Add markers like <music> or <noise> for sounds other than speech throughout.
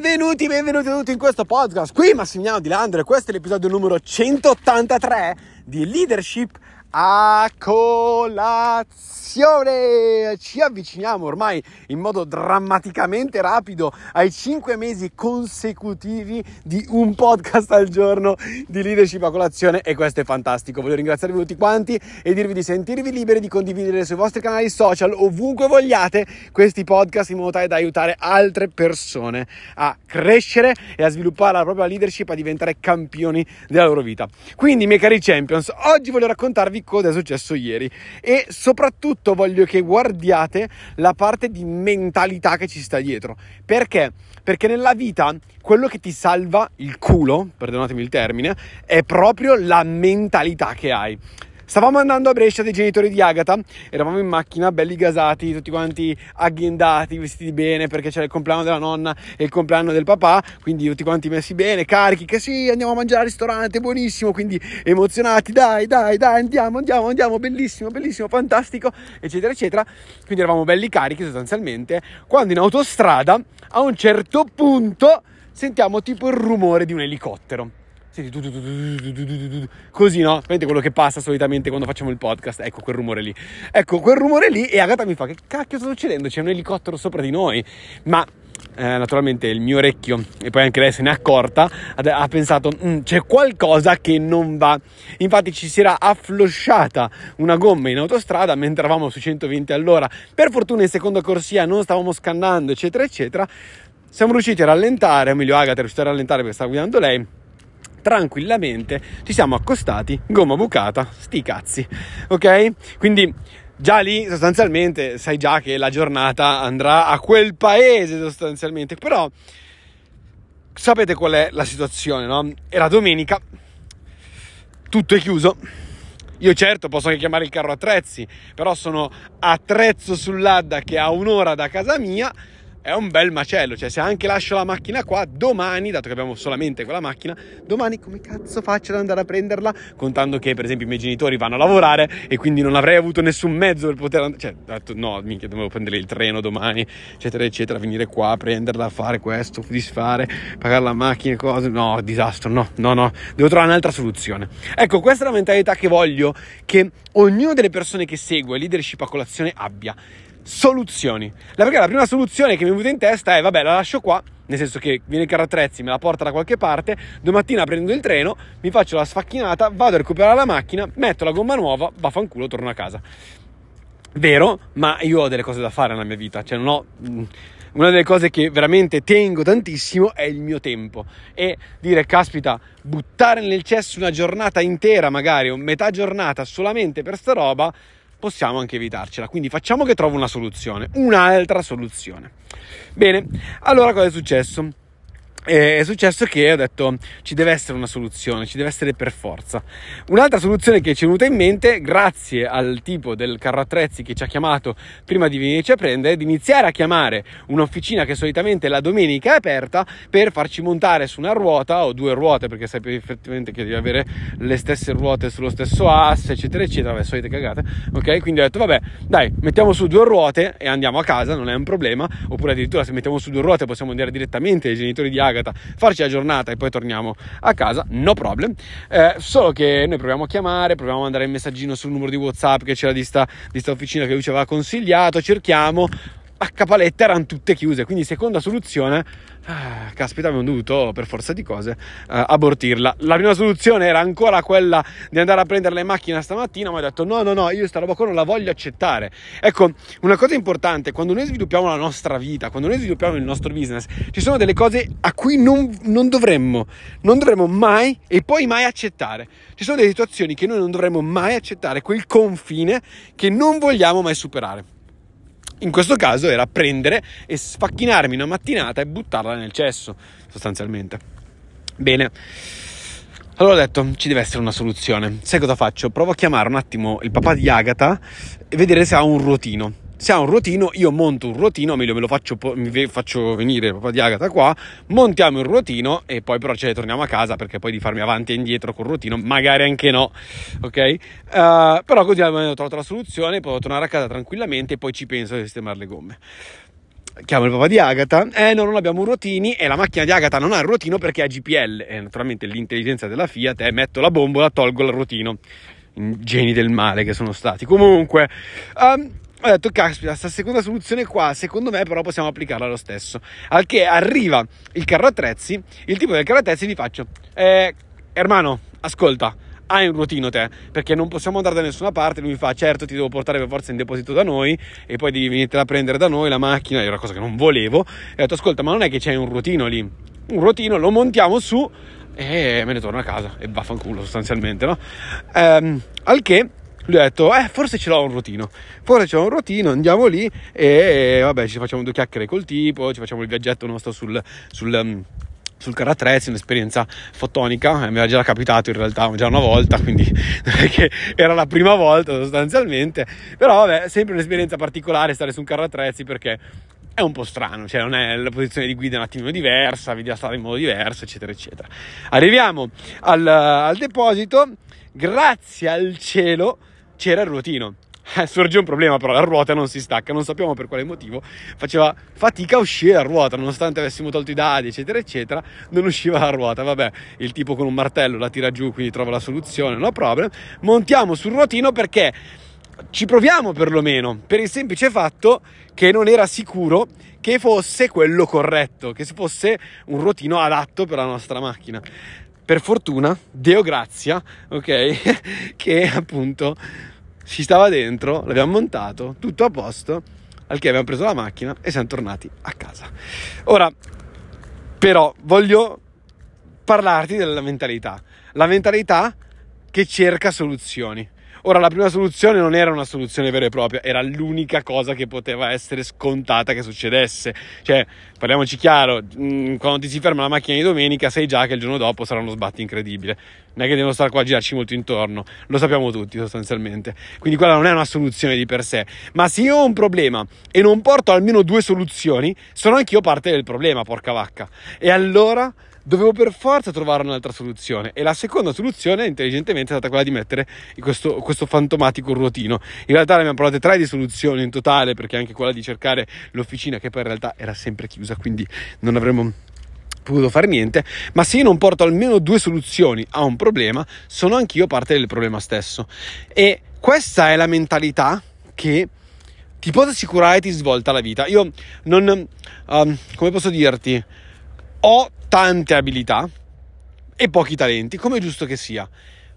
Benvenuti, benvenuti tutti in questo podcast. Qui Massimiliano Di Landro e questo è l'episodio numero 183 di Leadership a colazione. Ci avviciniamo ormai in modo drammaticamente rapido ai 5 mesi consecutivi di un podcast al giorno di leadership a colazione e questo è fantastico. Voglio ringraziarvi tutti quanti e dirvi di sentirvi liberi di condividere sui vostri canali social ovunque vogliate questi podcast in modo tale da aiutare altre persone a crescere e a sviluppare la propria leadership a diventare campioni della loro vita. Quindi, miei cari champions, oggi voglio raccontarvi cosa è successo ieri e soprattutto voglio che guardiate la parte di mentalità che ci sta dietro. Perché? Perché nella vita quello che ti salva il culo, perdonatemi il termine, è proprio la mentalità che hai. Stavamo andando a Brescia dei genitori di Agata, eravamo in macchina, belli gasati, tutti quanti agghiendati, vestiti bene perché c'era il compleanno della nonna e il compleanno del papà, quindi tutti quanti messi bene, carichi, che sì, andiamo a mangiare al ristorante, buonissimo, quindi emozionati, dai, dai, dai, andiamo, andiamo, andiamo, bellissimo, bellissimo, fantastico, eccetera, eccetera. Quindi eravamo belli carichi sostanzialmente, quando in autostrada a un certo punto sentiamo tipo il rumore di un elicottero Così, no? Vedete quello che passa solitamente quando facciamo il podcast. Ecco quel rumore lì. Ecco quel rumore lì. E Agata mi fa: Che cacchio sta succedendo? C'è un elicottero sopra di noi. Ma eh, naturalmente il mio orecchio, e poi anche lei se n'è accorta, ha, pensato: mm, c'è qualcosa che non va. Infatti, ci si era afflosciata una gomma in autostrada mentre eravamo su 120 all'ora. Per fortuna, in seconda corsia non stavamo scannando, eccetera, eccetera. Siamo riusciti a rallentare, o meglio, Agata è riuscita a rallentare perché stava guidando lei tranquillamente ci siamo accostati, gomma bucata, sti cazzi, ok? Quindi già lì sostanzialmente sai già che la giornata andrà a quel paese sostanzialmente, però sapete qual è la situazione, no? Era domenica, tutto è chiuso. Io certo posso anche chiamare il carro attrezzi, però sono attrezzo sull'Adda che ha un'ora da casa mia è un bel macello, cioè se anche lascio la macchina qua, domani, dato che abbiamo solamente quella macchina, domani come cazzo faccio ad andare a prenderla? Contando che per esempio i miei genitori vanno a lavorare e quindi non avrei avuto nessun mezzo per poter andare, cioè no, minchia, dovevo prendere il treno domani, eccetera, eccetera, venire qua, prenderla, fare questo, disfare, pagare la macchina, cose, no, disastro, no, no, no, devo trovare un'altra soluzione. Ecco, questa è la mentalità che voglio che ognuno delle persone che segue leadership a colazione abbia soluzioni. La, perché la prima soluzione che mi è venuta in testa è, vabbè, la lascio qua, nel senso che viene il carro attrezzi, me la porta da qualche parte, domattina prendo il treno, mi faccio la sfacchinata, vado a recuperare la macchina, metto la gomma nuova, vaffanculo, torno a casa. Vero, ma io ho delle cose da fare nella mia vita, cioè non ho... Mm, una delle cose che veramente tengo tantissimo è il mio tempo e dire caspita buttare nel cesso una giornata intera magari o metà giornata solamente per sta roba possiamo anche evitarcela. Quindi facciamo che trovo una soluzione, un'altra soluzione. Bene, allora cosa è successo? È successo che ho detto ci deve essere una soluzione, ci deve essere per forza. Un'altra soluzione che ci è venuta in mente, grazie al tipo del carro attrezzi che ci ha chiamato prima di venirci a prendere, è di iniziare a chiamare un'officina che solitamente la domenica è aperta per farci montare su una ruota o due ruote, perché sai effettivamente che devi avere le stesse ruote sullo stesso asse, eccetera, eccetera, le solite cagate. Ok, quindi ho detto vabbè, dai, mettiamo su due ruote e andiamo a casa, non è un problema. Oppure addirittura se mettiamo su due ruote possiamo andare direttamente ai genitori di Agatha Agata, farci la giornata e poi torniamo a casa, no problem. Eh, solo che noi proviamo a chiamare, proviamo a mandare il messaggino sul numero di WhatsApp che c'era di sta, di sta officina che lui ci aveva consigliato, cerchiamo, a capaletta erano tutte chiuse, quindi seconda soluzione Ah, caspita, abbiamo dovuto per forza di cose uh, abortirla. La prima soluzione era ancora quella di andare a prendere le macchine stamattina, ma ho detto no, no, no, io sta roba qua non la voglio accettare. Ecco, una cosa importante, quando noi sviluppiamo la nostra vita, quando noi sviluppiamo il nostro business, ci sono delle cose a cui non, non dovremmo, non dovremmo mai e poi mai accettare. Ci sono delle situazioni che noi non dovremmo mai accettare, quel confine che non vogliamo mai superare. In questo caso era prendere e sfacchinarmi una mattinata e buttarla nel cesso, sostanzialmente. Bene. Allora ho detto, ci deve essere una soluzione. Sai cosa faccio? Provo a chiamare un attimo il papà di Agatha e vedere se ha un ruotino se ha un ruotino, io monto un ruotino, meglio me lo faccio, mi faccio venire papà di Agata qua, montiamo il ruotino e poi però ce ne torniamo a casa perché poi di farmi avanti e indietro col ruotino, magari anche no, ok? Uh, però così abbiamo trovato la soluzione, posso tornare a casa tranquillamente e poi ci penso a sistemare le gomme. chiamo il papà di Agata, eh no, non abbiamo un rotini e la macchina di Agata non ha il rotino perché ha GPL e naturalmente l'intelligenza della Fiat è metto la bombola, tolgo il rotino. Geni del male che sono stati. Comunque, um, ho detto, caspita, questa seconda soluzione qua, secondo me però possiamo applicarla lo stesso. Al che arriva il carro attrezzi, il tipo del carro attrezzi gli faccio, eh, hermano, ascolta, hai un ruotino te, perché non possiamo andare da nessuna parte. Lui mi fa, certo, ti devo portare per forza in deposito da noi e poi devi venire a prendere da noi la macchina. Era una cosa che non volevo. E ho detto, ascolta, ma non è che c'è un ruotino lì. Un ruotino lo montiamo su e me ne torno a casa e vaffanculo sostanzialmente, no? Ehm, al che lui ha detto, eh, forse ce l'ho un rotino, forse c'è un rotino, andiamo lì e vabbè, ci facciamo due chiacchiere col tipo, ci facciamo il viaggetto nostro sul, sul um, sul carro attrezzi, un'esperienza fotonica, eh, mi era già capitato in realtà già una volta, quindi <laughs> che era la prima volta sostanzialmente, però vabbè, sempre un'esperienza particolare stare su un carro attrezzi perché è un po' strano, cioè non è la posizione di guida è un attimino diversa, vedi la strada in modo diverso, eccetera, eccetera. Arriviamo al, al deposito, grazie al cielo c'era il ruotino eh, sorge un problema, però la ruota non si stacca, non sappiamo per quale motivo. Faceva fatica a uscire la ruota, nonostante avessimo tolto i dadi, eccetera, eccetera, non usciva la ruota. Vabbè, il tipo con un martello la tira giù, quindi trova la soluzione, no problem. Montiamo sul ruotino perché ci proviamo perlomeno, per il semplice fatto che non era sicuro che fosse quello corretto, che fosse un ruotino adatto per la nostra macchina. Per fortuna, Deo grazia, ok, <laughs> che appunto ci stava dentro, l'abbiamo montato, tutto a posto, al che abbiamo preso la macchina e siamo tornati a casa. Ora, però, voglio parlarti della mentalità. La mentalità che cerca soluzioni. Ora, la prima soluzione non era una soluzione vera e propria, era l'unica cosa che poteva essere scontata che succedesse. Cioè, parliamoci chiaro, mm, quando ti si ferma la macchina di domenica, sai già che il giorno dopo sarà uno sbatti incredibile. Non è che devono stare qua a girarci molto intorno, lo sappiamo tutti sostanzialmente. Quindi quella non è una soluzione di per sé. Ma se io ho un problema e non porto almeno due soluzioni, sono anch'io parte del problema, porca vacca. E allora dovevo per forza trovare un'altra soluzione. E la seconda soluzione intelligentemente è stata quella di mettere questo, questo fantomatico ruotino. In realtà ne abbiamo provate tre di soluzioni in totale perché anche quella di cercare l'officina che poi in realtà era sempre chiusa quindi non avremmo potuto fare niente. Ma se io non porto almeno due soluzioni a un problema sono anch'io parte del problema stesso. E questa è la mentalità che ti posso assicurare ti svolta la vita. Io non um, come posso dirti ho tante abilità e pochi talenti, come è giusto che sia.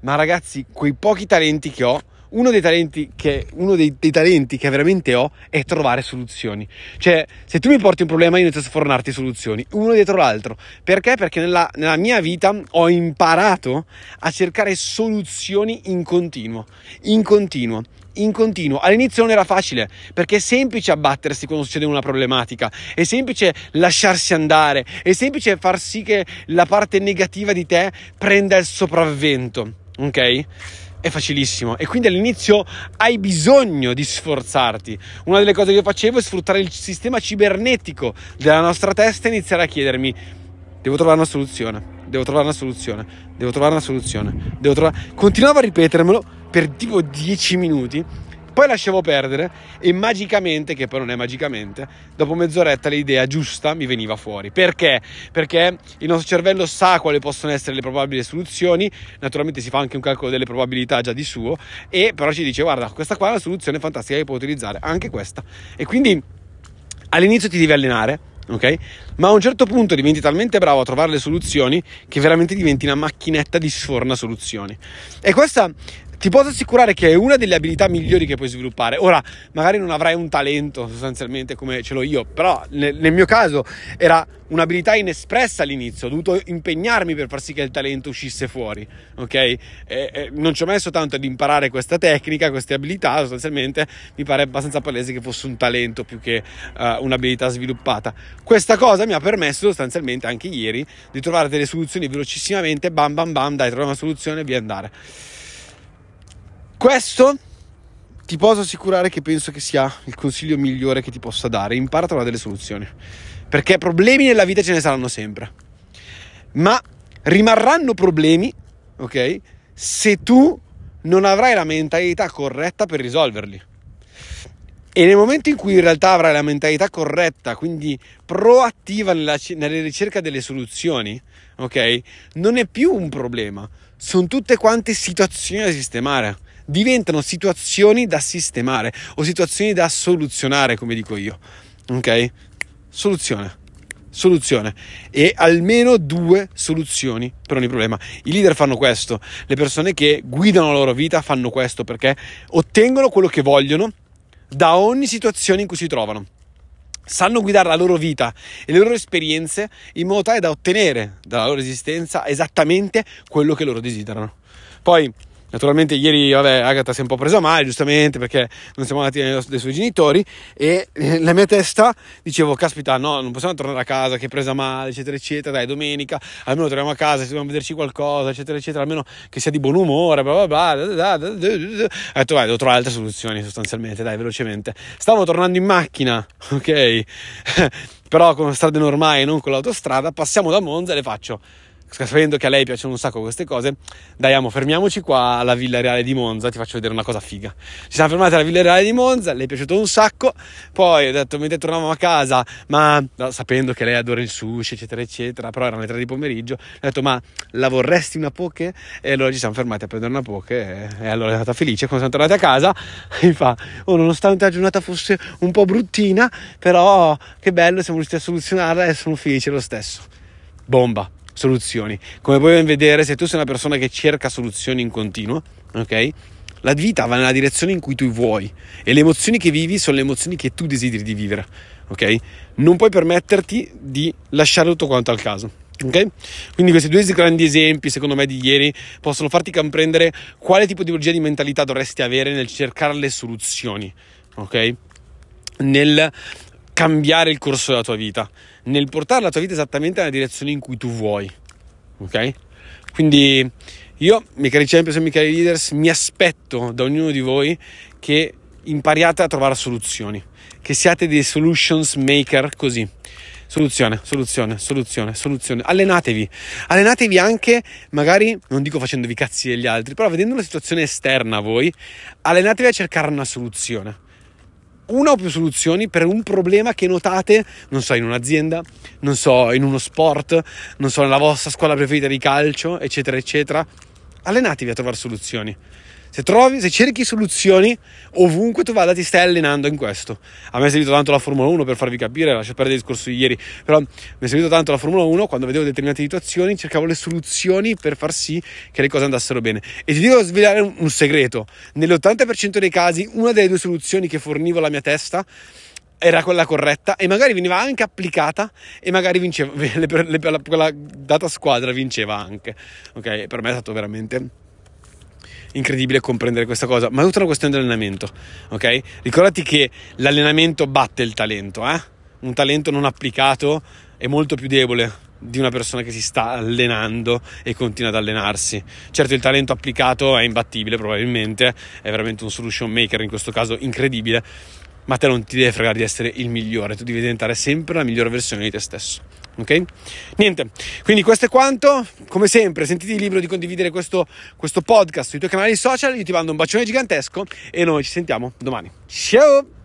Ma ragazzi, quei pochi talenti che ho, uno dei talenti che, dei, dei talenti che veramente ho è trovare soluzioni. Cioè, se tu mi porti un problema, io inizio a sfornarti soluzioni, uno dietro l'altro. Perché? Perché nella, nella mia vita ho imparato a cercare soluzioni in continuo. In continuo in continuo. All'inizio non era facile perché è semplice abbattersi quando succede una problematica, è semplice lasciarsi andare, è semplice far sì che la parte negativa di te prenda il sopravvento, ok? È facilissimo e quindi all'inizio hai bisogno di sforzarti. Una delle cose che facevo è sfruttare il sistema cibernetico della nostra testa e iniziare a chiedermi devo trovare una soluzione, devo trovare una soluzione, devo trovare una soluzione, devo trovare... Continuavo a ripetermelo per tipo 10 minuti. Poi lasciavo perdere e magicamente, che poi non è magicamente, dopo mezz'oretta l'idea giusta mi veniva fuori. Perché? Perché il nostro cervello sa quali possono essere le probabili soluzioni, naturalmente si fa anche un calcolo delle probabilità già di suo, e però ci dice guarda, questa qua è una soluzione fantastica che puoi utilizzare, anche questa. E quindi all'inizio ti devi allenare, ok? Ma a un certo punto diventi talmente bravo a trovare le soluzioni che veramente diventi una macchinetta di sforna soluzioni. E questa ti posso assicurare che è una delle abilità migliori che puoi sviluppare. Ora, magari non avrai un talento sostanzialmente come ce l'ho io, però nel, nel mio caso era un'abilità inespressa all'inizio, ho dovuto impegnarmi per far sì che il talento uscisse fuori, ok? E, e non ci ho messo tanto ad imparare questa tecnica, queste abilità, sostanzialmente mi pare abbastanza palese che fosse un talento più che uh, un'abilità sviluppata. Questa cosa mi ha permesso sostanzialmente anche ieri di trovare delle soluzioni velocissimamente, bam bam bam, dai, troviamo una soluzione e via andare. Questo ti posso assicurare che penso che sia il consiglio migliore che ti possa dare. Impara a trovare delle soluzioni. Perché problemi nella vita ce ne saranno sempre. Ma rimarranno problemi, ok? Se tu non avrai la mentalità corretta per risolverli. E nel momento in cui in realtà avrai la mentalità corretta, quindi proattiva nella, nella ricerca delle soluzioni, ok? Non è più un problema, sono tutte quante situazioni da sistemare. Diventano situazioni da sistemare o situazioni da soluzionare, come dico io. Ok? Soluzione soluzione e almeno due soluzioni per ogni problema. I leader fanno questo, le persone che guidano la loro vita fanno questo perché ottengono quello che vogliono da ogni situazione in cui si trovano. Sanno guidare la loro vita e le loro esperienze in modo tale da ottenere dalla loro esistenza esattamente quello che loro desiderano. Poi Naturalmente ieri, vabbè, Agatha si è un po' presa male, giustamente, perché non siamo andati dai suoi genitori e nella mia testa dicevo, caspita, no, non possiamo tornare a casa, che è presa male, eccetera, eccetera, dai, domenica, almeno torniamo a casa, se dobbiamo vederci qualcosa, eccetera, eccetera, almeno che sia di buon umore, bla bla bla. Ho detto, vai, devo trovare altre soluzioni, sostanzialmente, dai, velocemente. Stavo tornando in macchina, ok? <laughs> Però con strade normali, non con l'autostrada, passiamo da Monza e le faccio sapendo che a lei piacciono un sacco queste cose, dai amo, fermiamoci qua alla Villa Reale di Monza, ti faccio vedere una cosa figa. Ci siamo fermati alla Villa Reale di Monza, le è piaciuto un sacco, poi ho detto, mentre tornavamo a casa, ma no, sapendo che lei adora il sushi, eccetera, eccetera, però erano le tre di pomeriggio, ho detto, ma la vorresti una poke? E allora ci siamo fermati a prendere una poke e, e allora è stata felice. Quando siamo tornati a casa, mi fa, oh, nonostante la giornata fosse un po' bruttina, però che bello, siamo riusciti a soluzionarla e sono felice lo stesso. Bomba soluzioni. Come puoi ben vedere, se tu sei una persona che cerca soluzioni in continuo, ok? La vita va nella direzione in cui tu vuoi e le emozioni che vivi sono le emozioni che tu desideri di vivere, ok? Non puoi permetterti di lasciare tutto quanto al caso. Okay? Quindi questi due grandi esempi, secondo me, di ieri possono farti comprendere quale tipo di di mentalità dovresti avere nel cercare le soluzioni, ok? Nel cambiare il corso della tua vita, nel portare la tua vita esattamente nella direzione in cui tu vuoi. Ok? Quindi io, miei cari champions e miei cari leaders, mi aspetto da ognuno di voi che impariate a trovare soluzioni, che siate dei solutions maker così. Soluzione, soluzione, soluzione, soluzione. Allenatevi. Allenatevi anche, magari, non dico facendovi cazzi degli altri, però vedendo una situazione esterna a voi, allenatevi a cercare una soluzione una o più soluzioni per un problema che notate, non so, in un'azienda, non so, in uno sport, non so, nella vostra scuola preferita di calcio, eccetera, eccetera. Allenatevi a trovare soluzioni. Se trovi, se cerchi soluzioni, ovunque tu vada ti stai allenando in questo. A me è servito tanto la Formula 1 per farvi capire, lascio perdere il discorso di ieri, però mi è servito tanto la Formula 1 quando vedevo determinate situazioni, cercavo le soluzioni per far sì che le cose andassero bene. E ti devo svelare un, un segreto. Nell'80% dei casi, una delle due soluzioni che fornivo alla mia testa era quella corretta e magari veniva anche applicata e magari vinceva, <laughs> le, le, quella data squadra vinceva anche. Ok, per me è stato veramente incredibile comprendere questa cosa, ma è tutta una questione di allenamento, ok? Ricordati che l'allenamento batte il talento, eh? Un talento non applicato è molto più debole di una persona che si sta allenando e continua ad allenarsi. Certo il talento applicato è imbattibile probabilmente, è veramente un solution maker in questo caso incredibile, ma te non ti deve fregare di essere il migliore, tu devi diventare sempre la migliore versione di te stesso. Ok? Niente, quindi questo è quanto. Come sempre, sentiti libero di condividere questo, questo podcast sui tuoi canali social. Io ti mando un bacione gigantesco e noi ci sentiamo domani. Ciao!